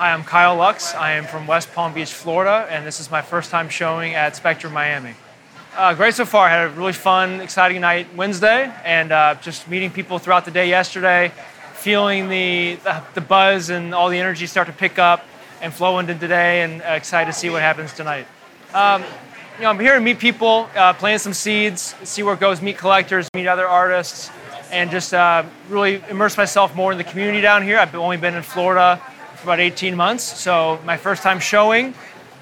Hi, I'm Kyle Lucks. I am from West Palm Beach, Florida, and this is my first time showing at Spectrum Miami. Uh, great so far. Had a really fun, exciting night Wednesday, and uh, just meeting people throughout the day yesterday, feeling the, the, the, buzz and all the energy start to pick up and flow into today, and uh, excited to see what happens tonight. Um, you know, I'm here to meet people, uh, plant some seeds, see where it goes, meet collectors, meet other artists, and just uh, really immerse myself more in the community down here. I've only been in Florida for about 18 months. So my first time showing.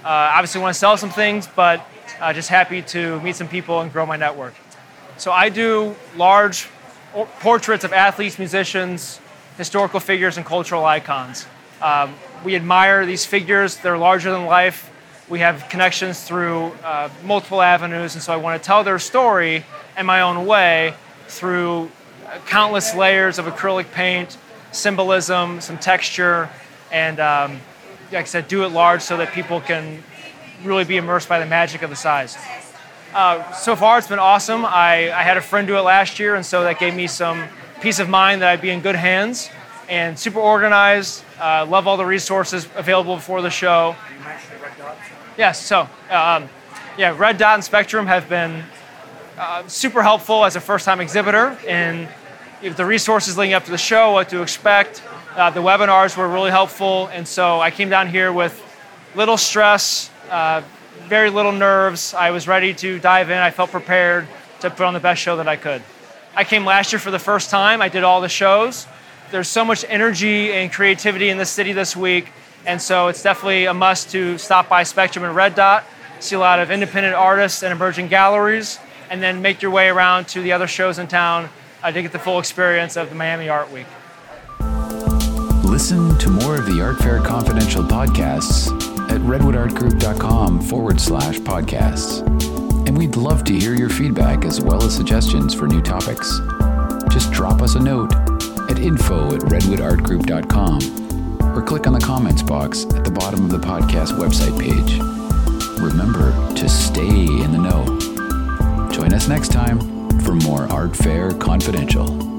Uh, obviously want to sell some things, but uh, just happy to meet some people and grow my network. So I do large portraits of athletes, musicians, historical figures, and cultural icons. Um, we admire these figures. They're larger than life. We have connections through uh, multiple avenues, and so I want to tell their story in my own way through countless layers of acrylic paint, symbolism, some texture, and um, like I said, do it large so that people can really be immersed by the magic of the size. Uh, so far, it's been awesome. I, I had a friend do it last year, and so that gave me some peace of mind that I'd be in good hands and super organized. Uh, love all the resources available before the show. Yes, so um, yeah, Red Dot and Spectrum have been uh, super helpful as a first time exhibitor in the resources leading up to the show, what to expect, uh, the webinars were really helpful, and so I came down here with little stress, uh, very little nerves. I was ready to dive in. I felt prepared to put on the best show that I could. I came last year for the first time. I did all the shows. There's so much energy and creativity in the city this week, and so it's definitely a must to stop by Spectrum and Red Dot, see a lot of independent artists and emerging galleries, and then make your way around to the other shows in town uh, to get the full experience of the Miami Art Week. Listen to more of the Art Fair Confidential podcasts at redwoodartgroup.com forward slash podcasts. And we'd love to hear your feedback as well as suggestions for new topics. Just drop us a note at info at redwoodartgroup.com or click on the comments box at the bottom of the podcast website page. Remember to stay in the know. Join us next time for more Art Fair Confidential.